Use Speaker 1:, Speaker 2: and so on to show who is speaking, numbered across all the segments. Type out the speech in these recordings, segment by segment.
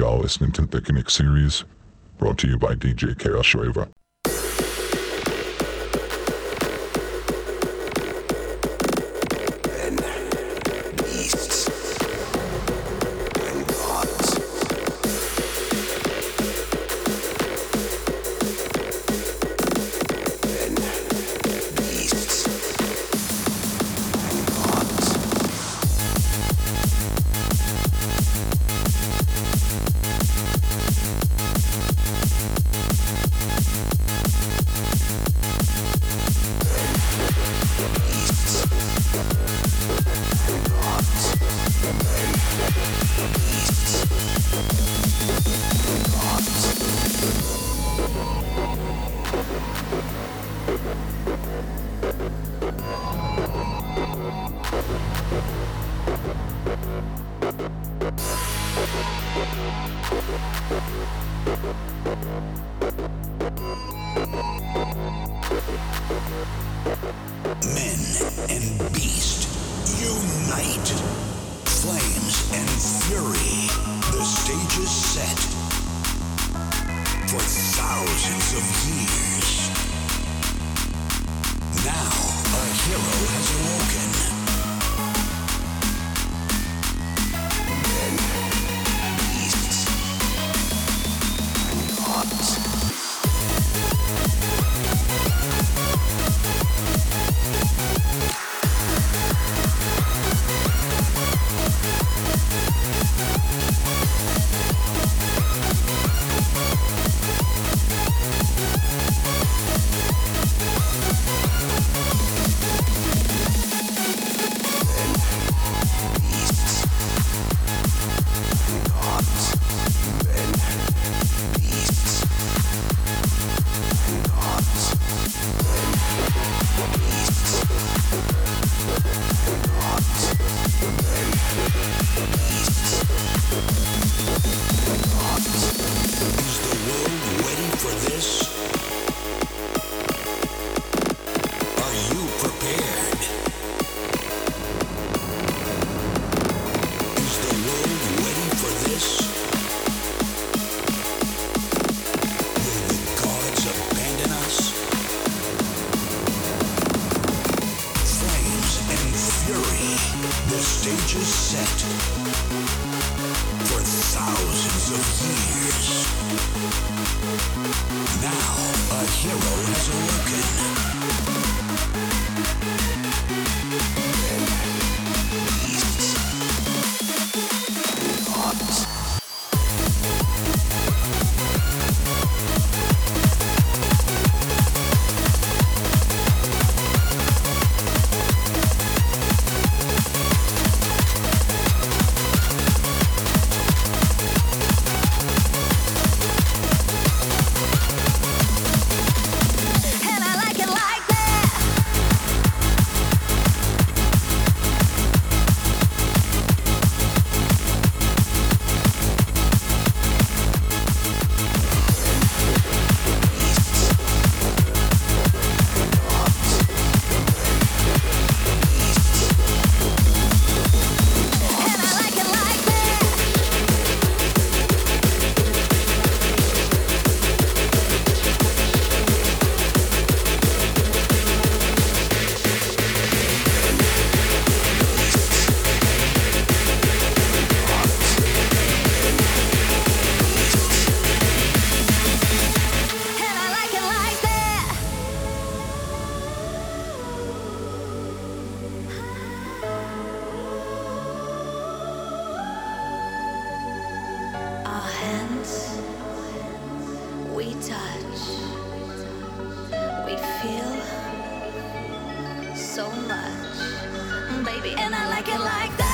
Speaker 1: Y'all listening to the Picnic Series, brought to you by DJ Shriver.
Speaker 2: baby, and I like it like that.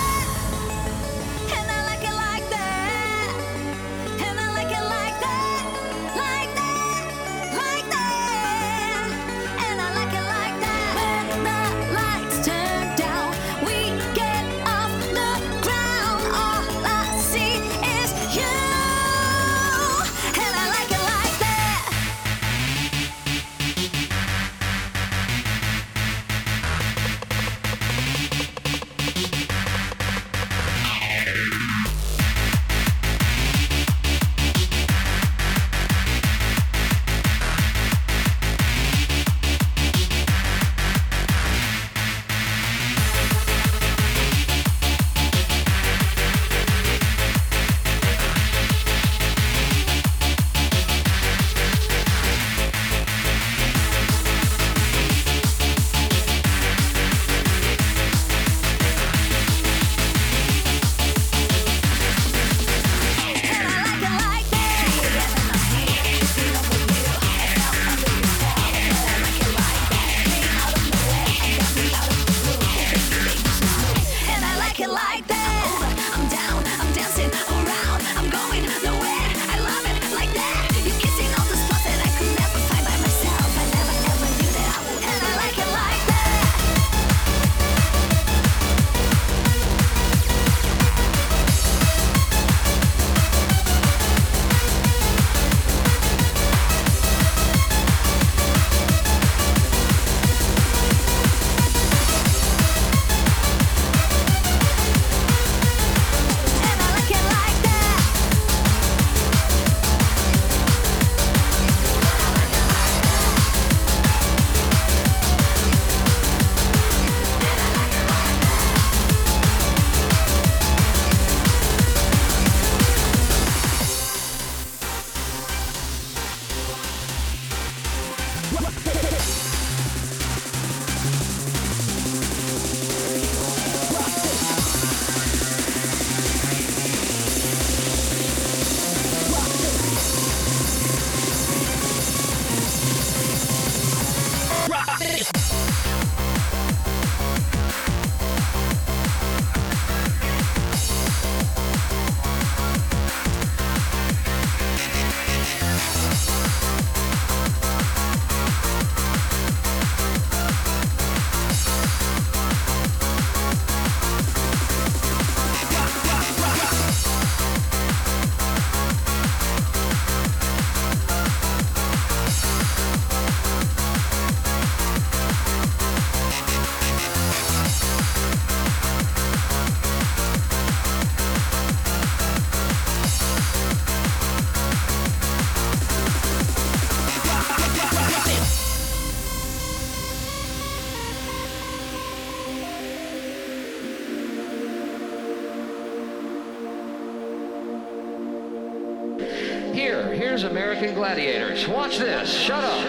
Speaker 2: Watch this. Shut up.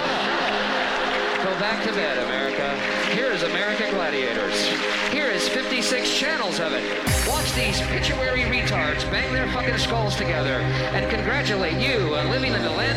Speaker 2: Go back to bed, America. Here is American Gladiators. Here is 56 channels of it. Watch these pituitary retards bang their fucking skulls together and congratulate you on living in the land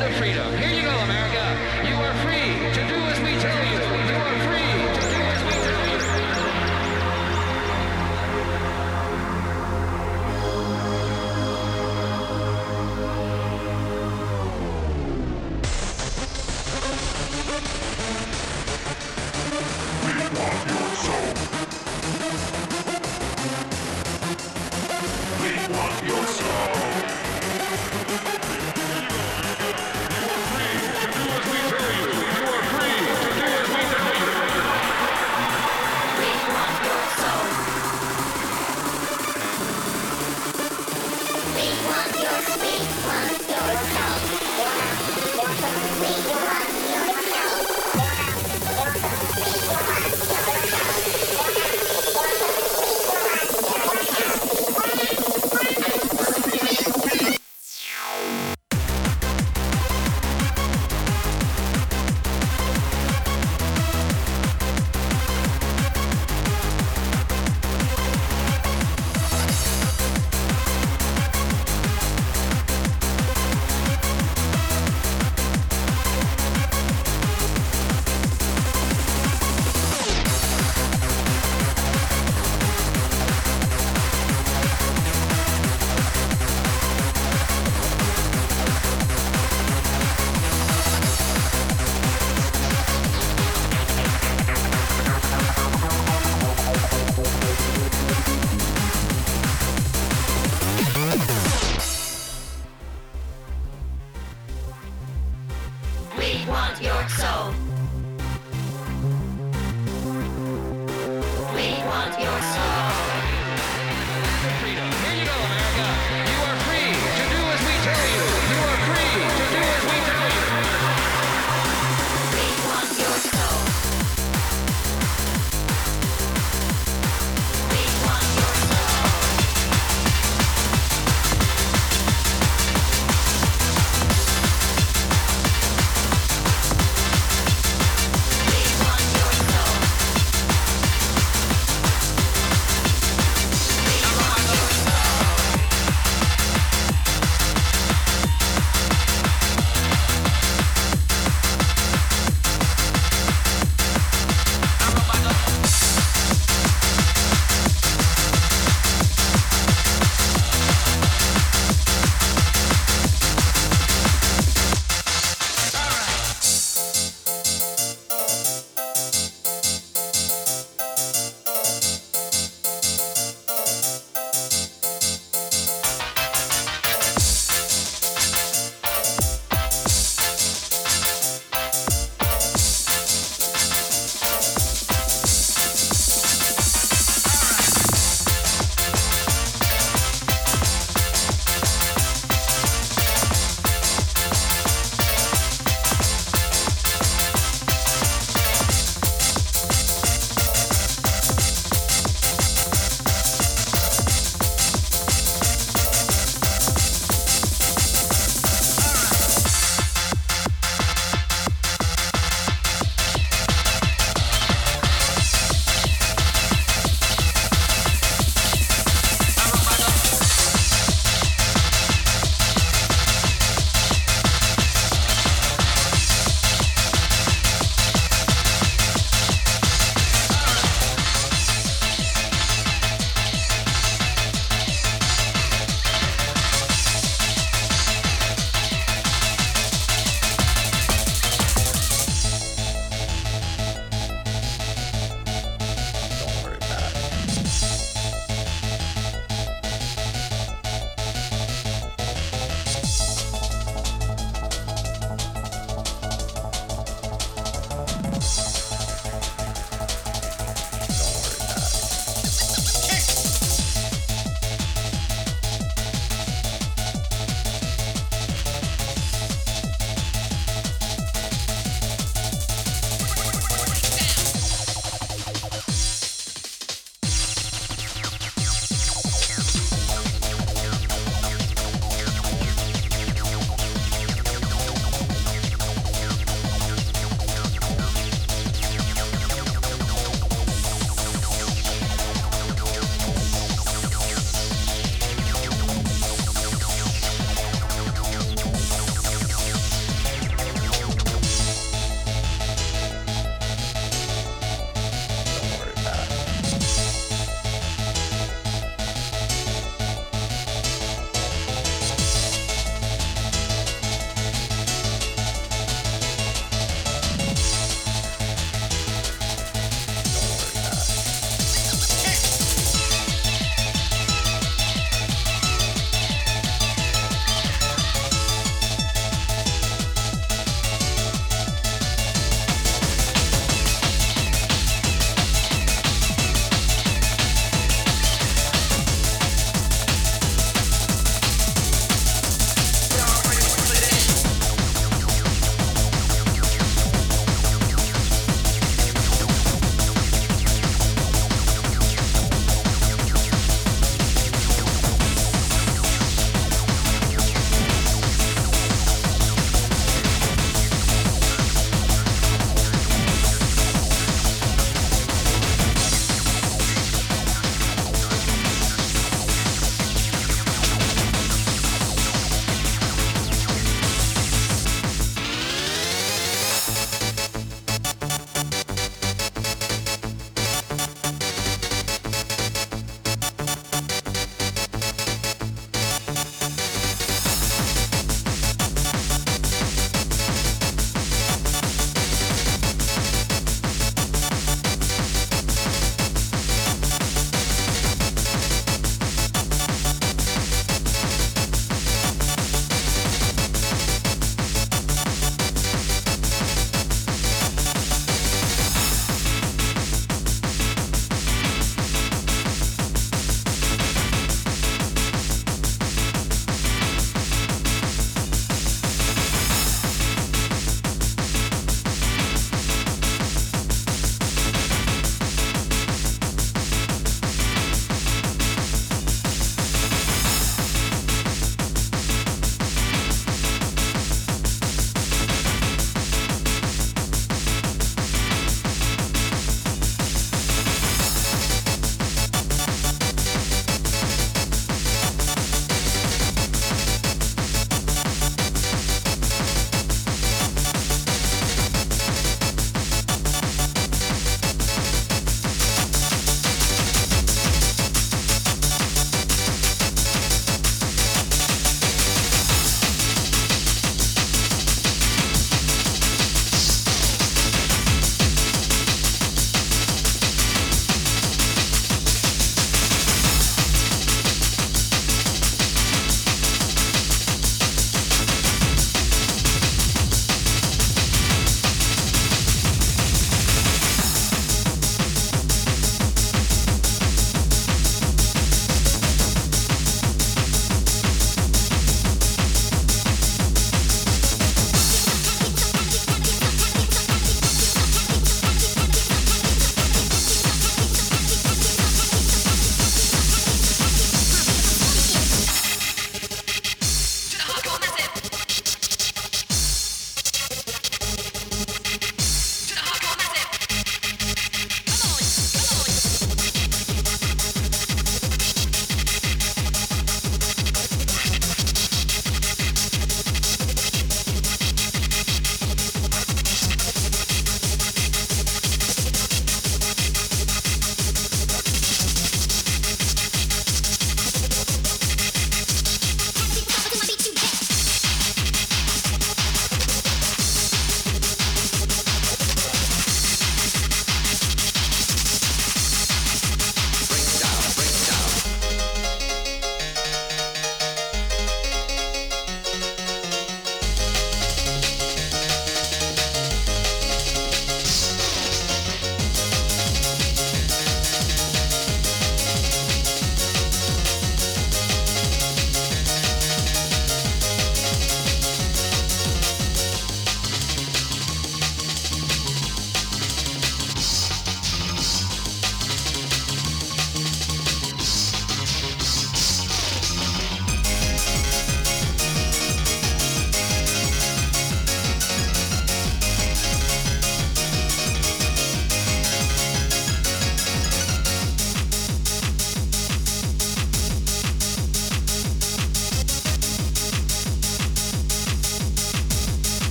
Speaker 2: We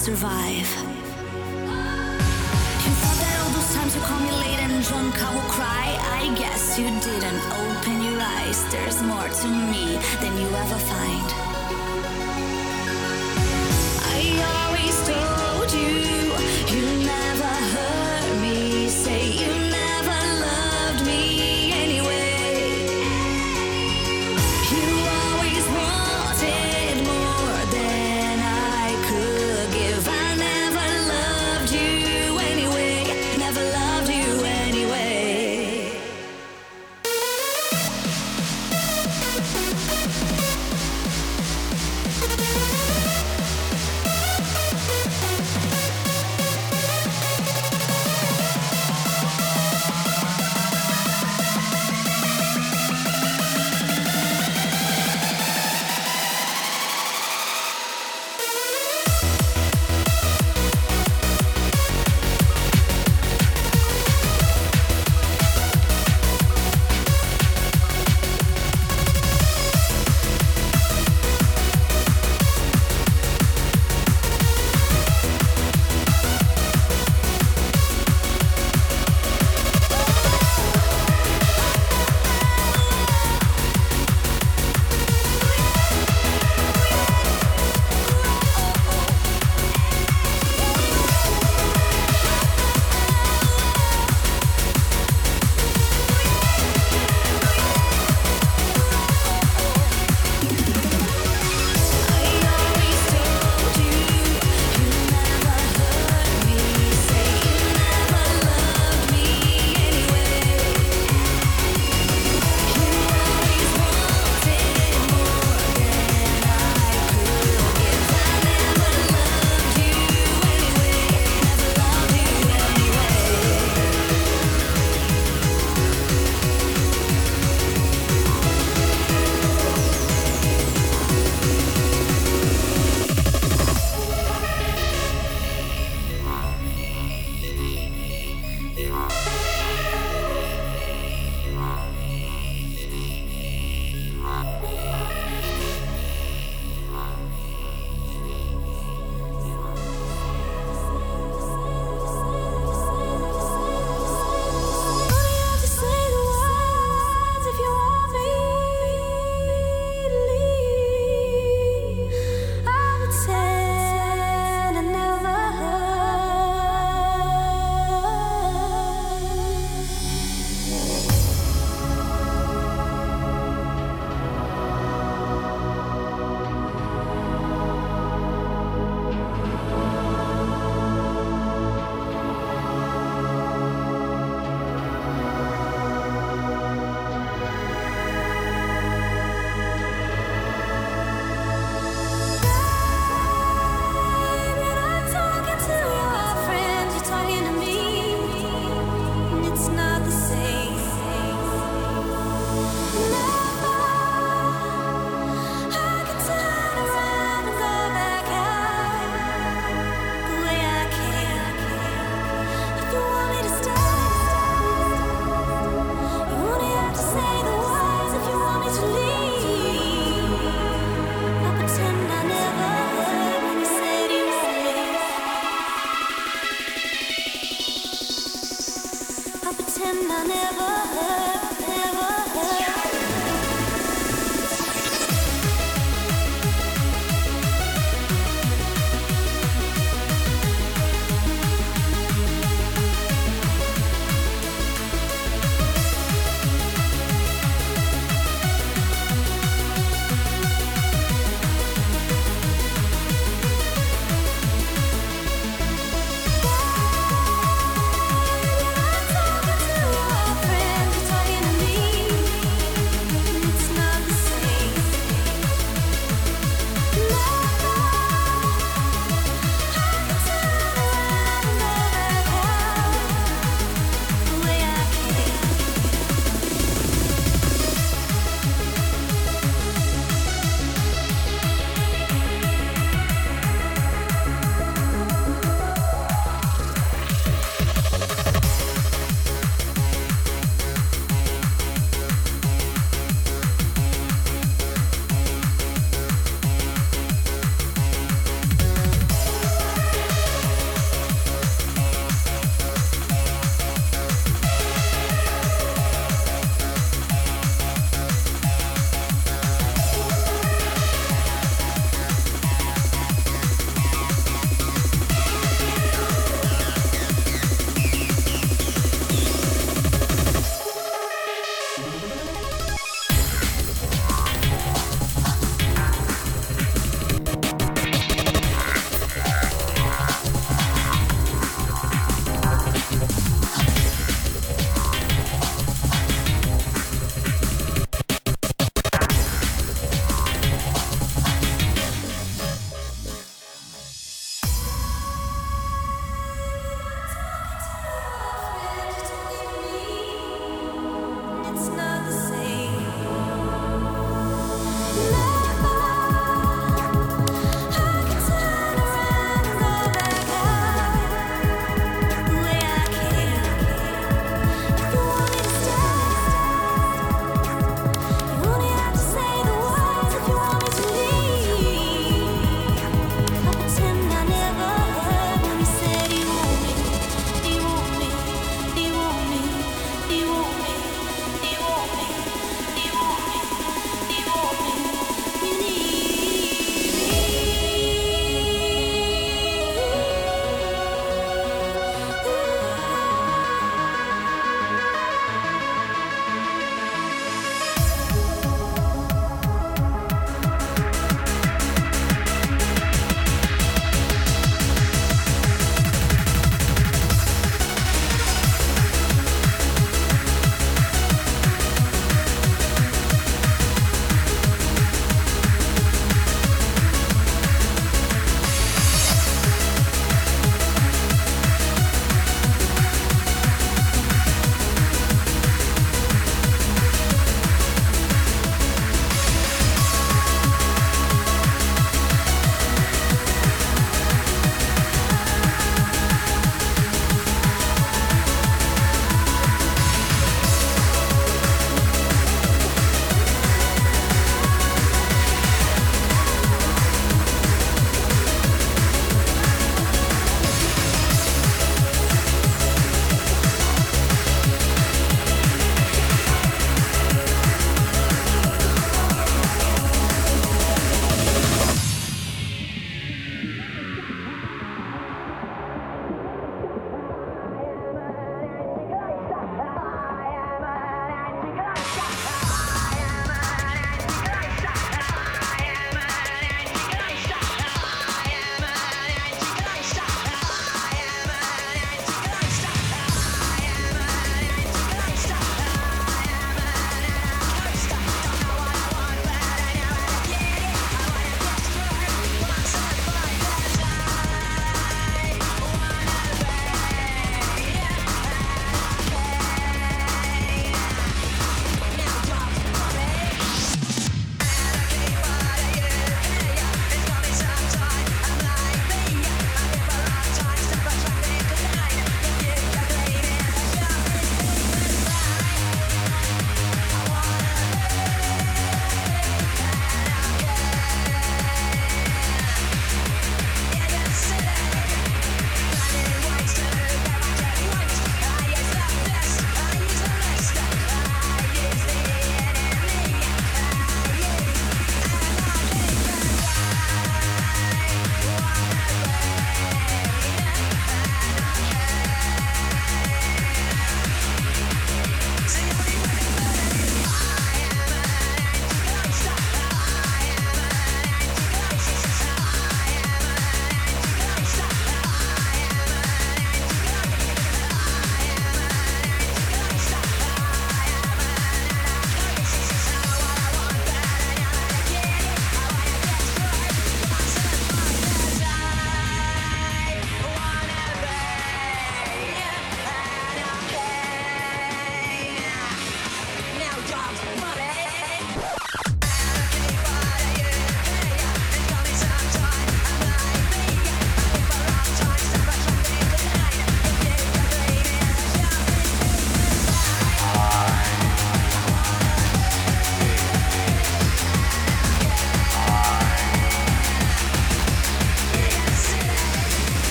Speaker 3: survive.
Speaker 4: You
Speaker 5: thought that all those times you me late and drunk.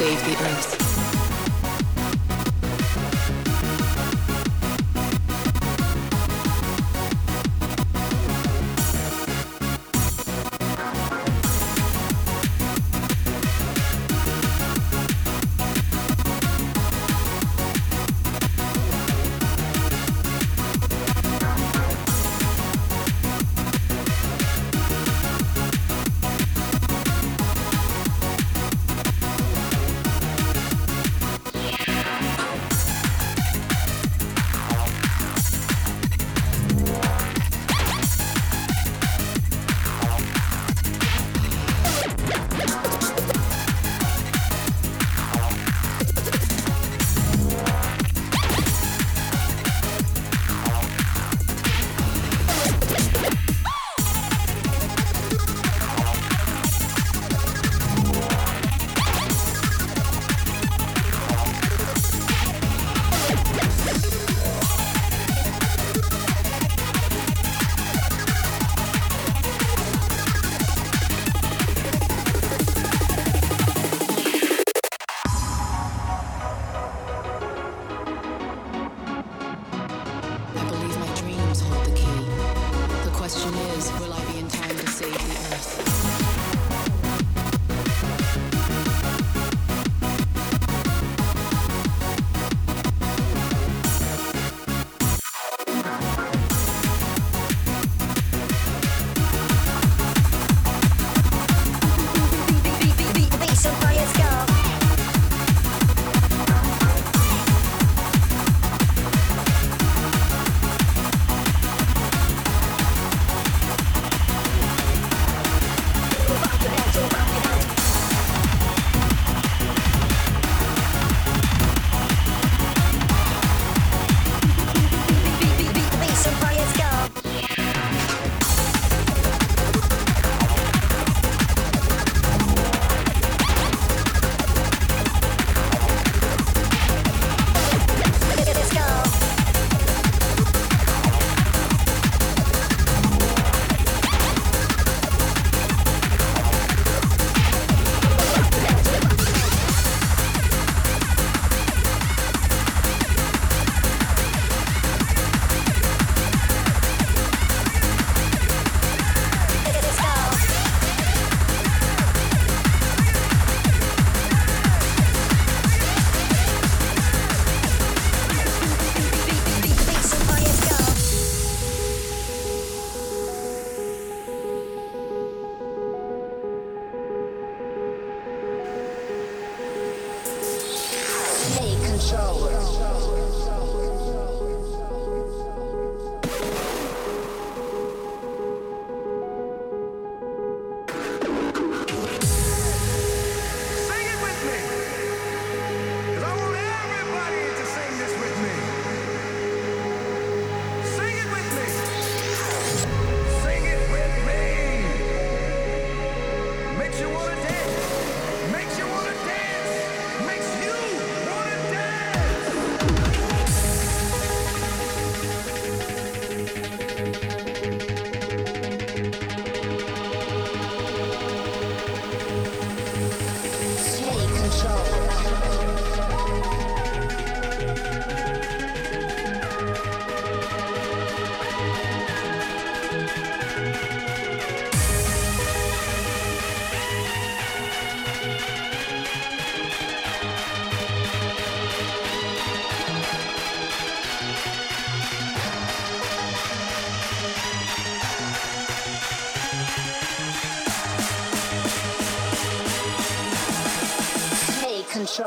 Speaker 6: Save the Earth?
Speaker 7: Take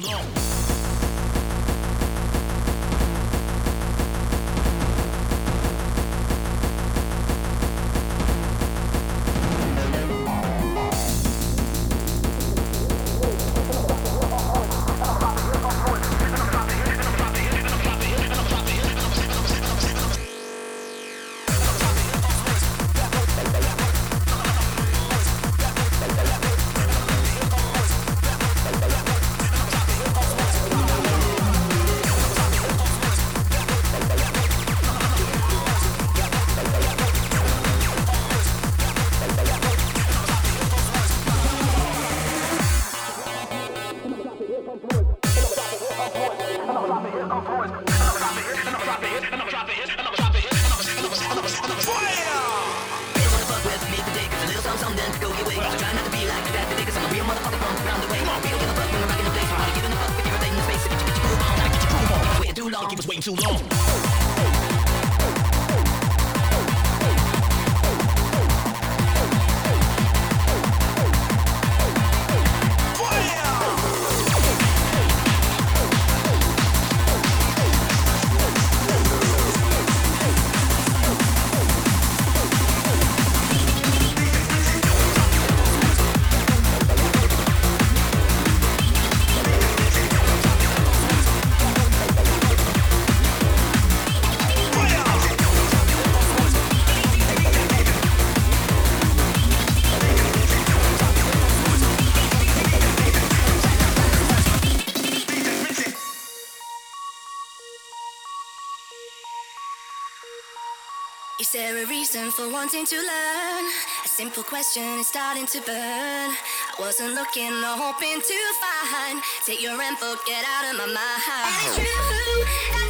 Speaker 8: too long.
Speaker 3: For wanting to learn? A simple question is starting to burn. I wasn't looking or hoping to find. Take your info, get out of my mind. And it's true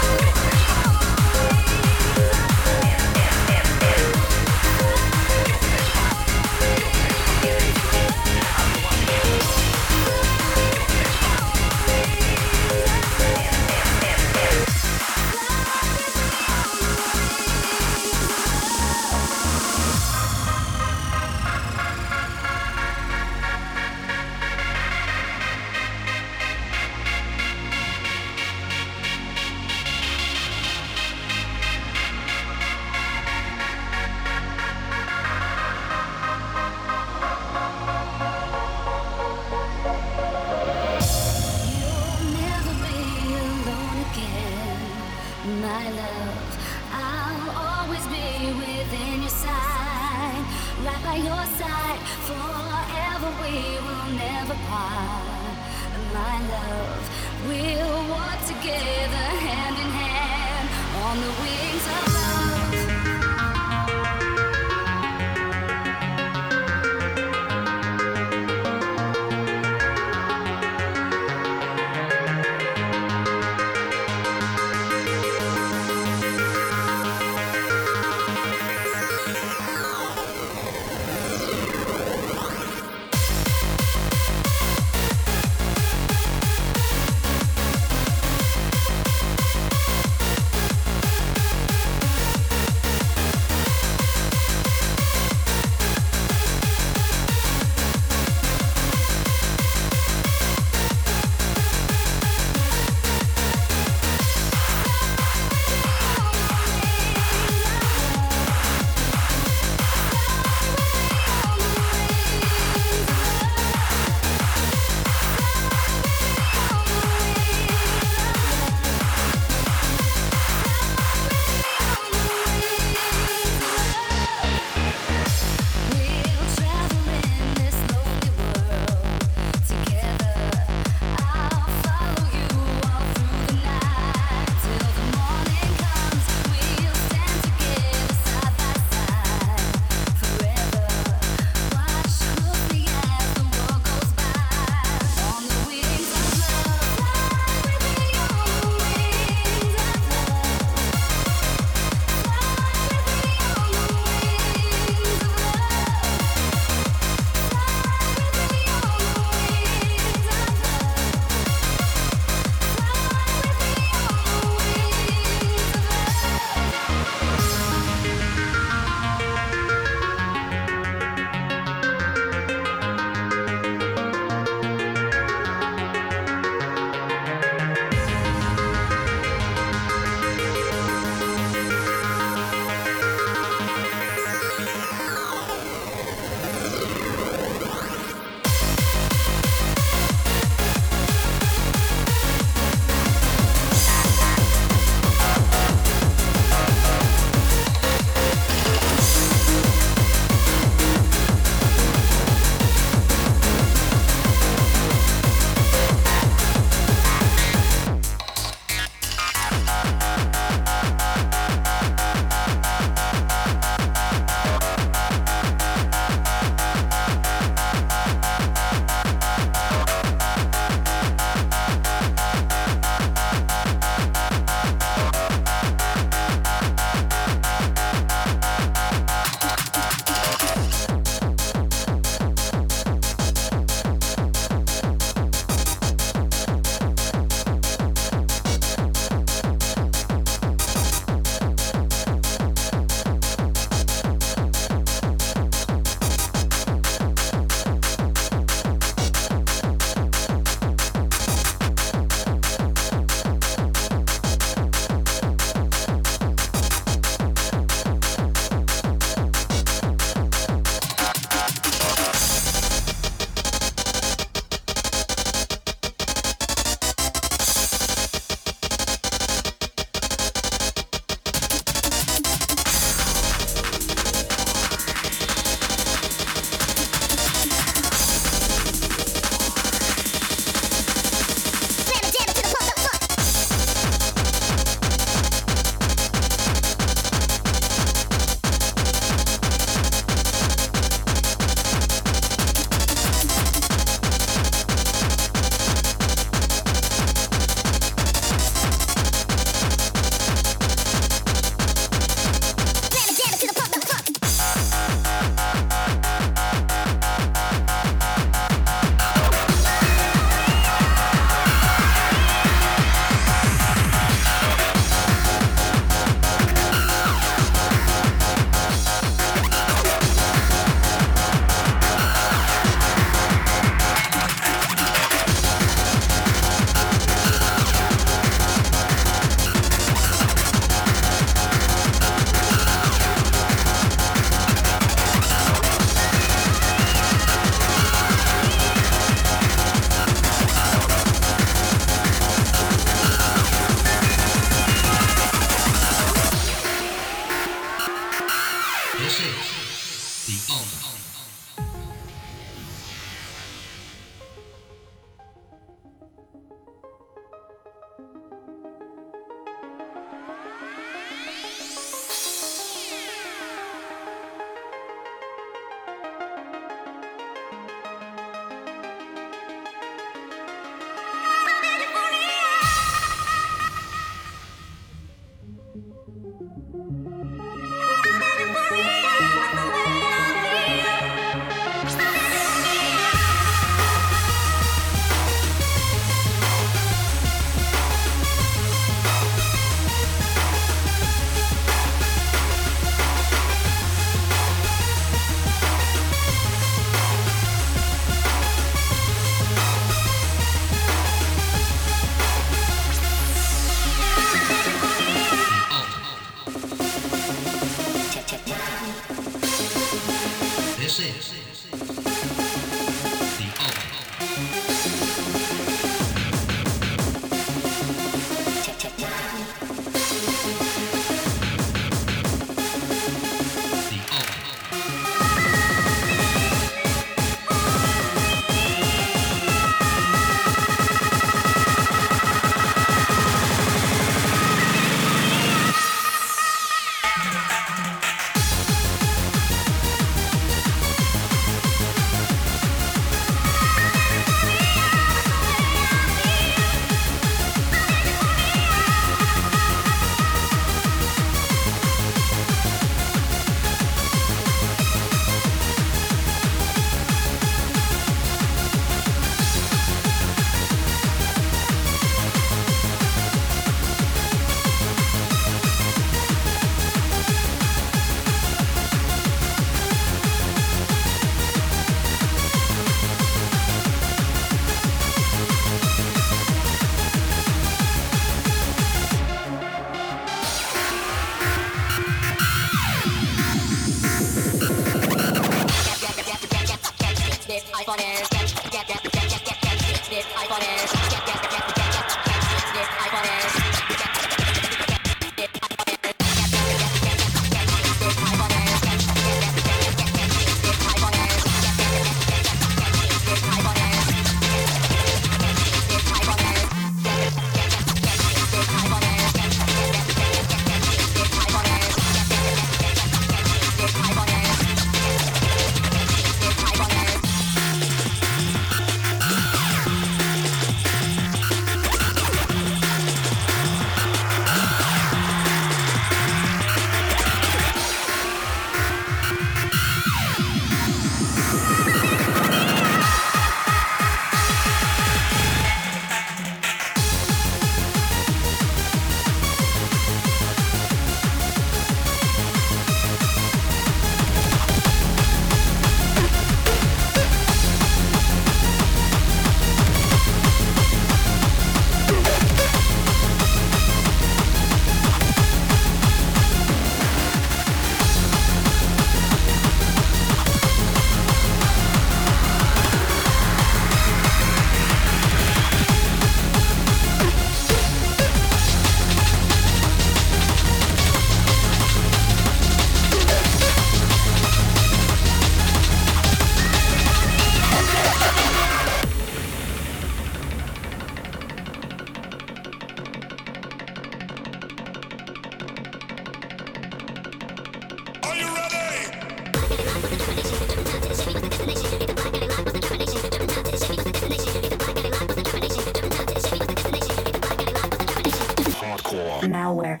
Speaker 1: Malware.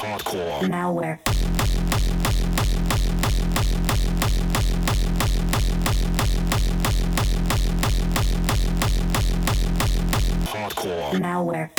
Speaker 4: Hardcore.
Speaker 1: Malware.
Speaker 4: Hardcore.
Speaker 1: Malware.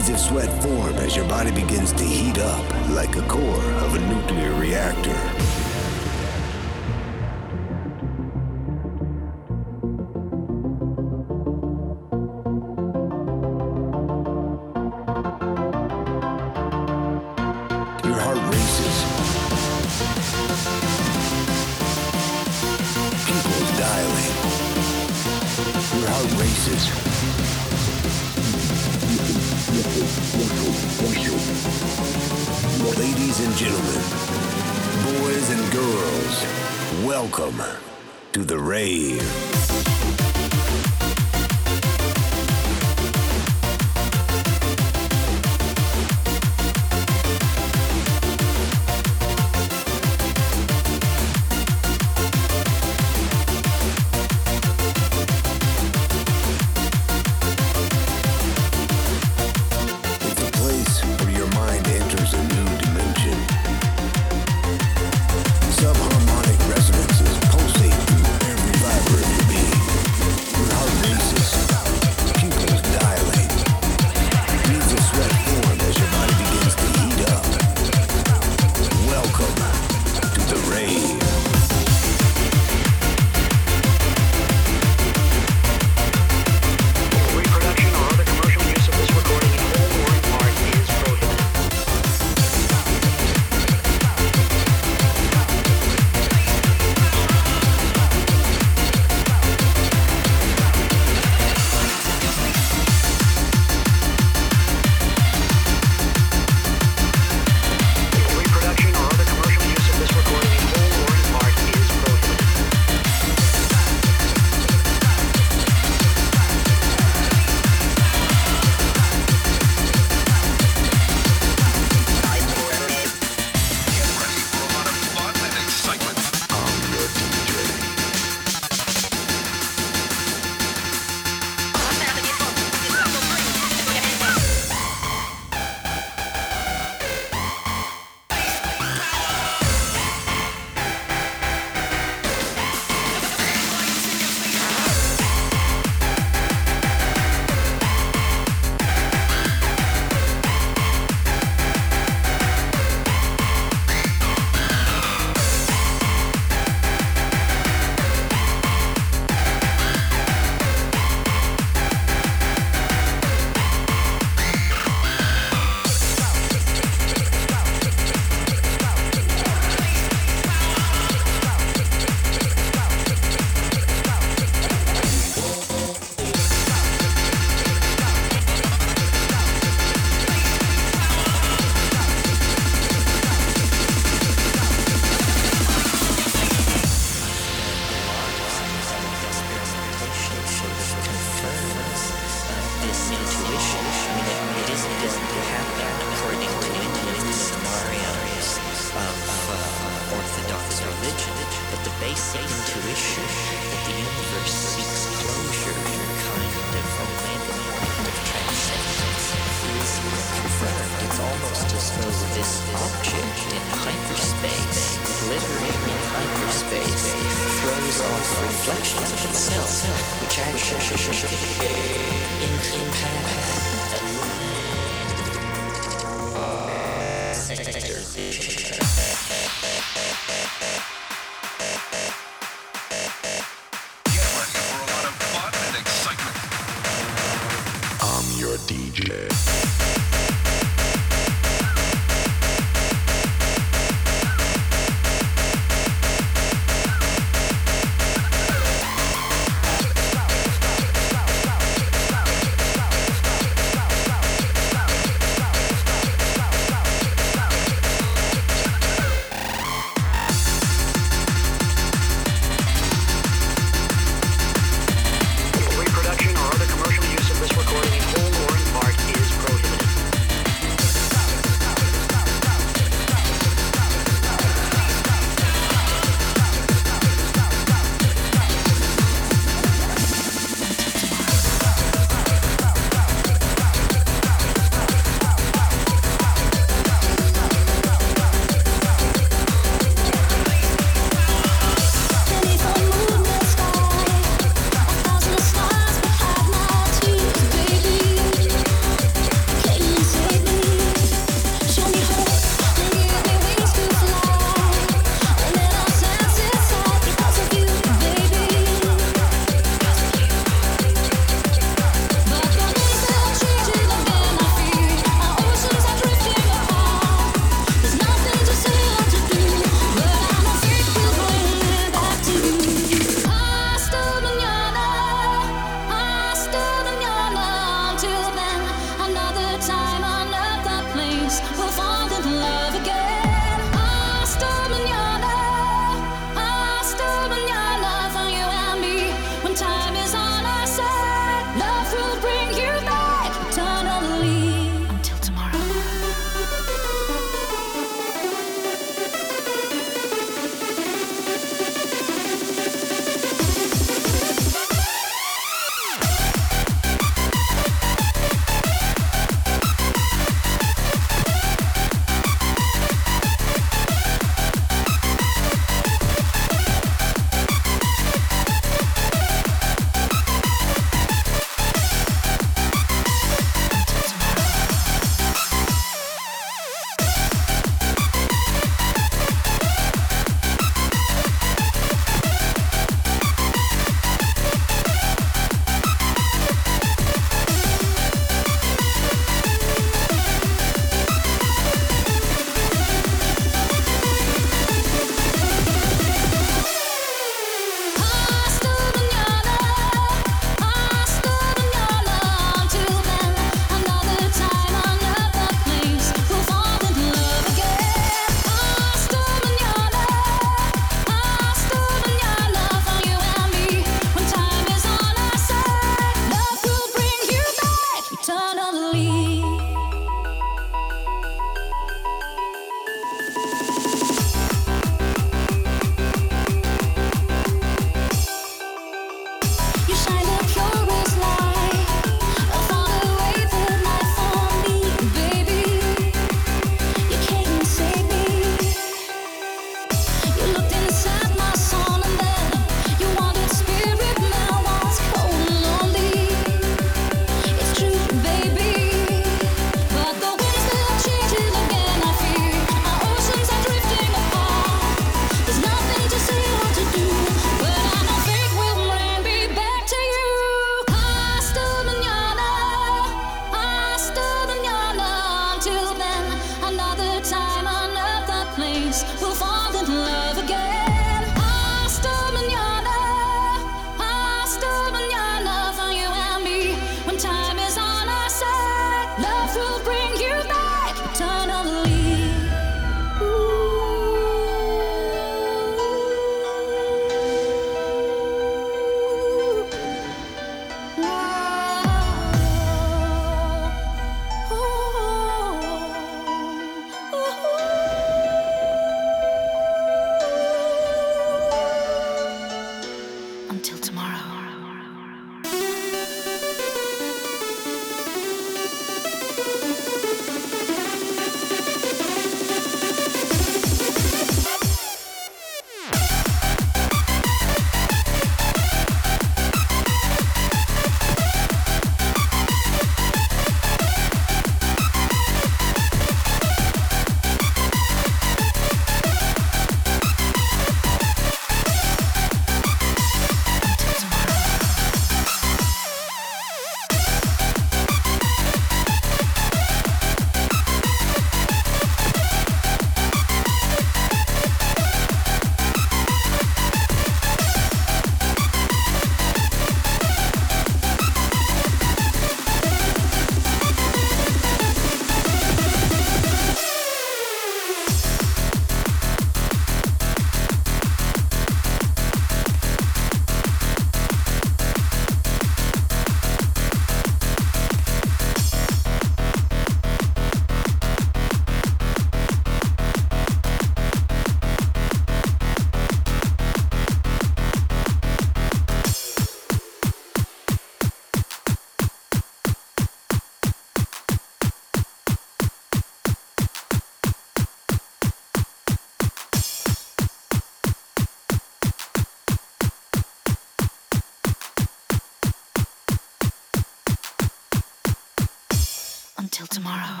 Speaker 9: Tomorrow.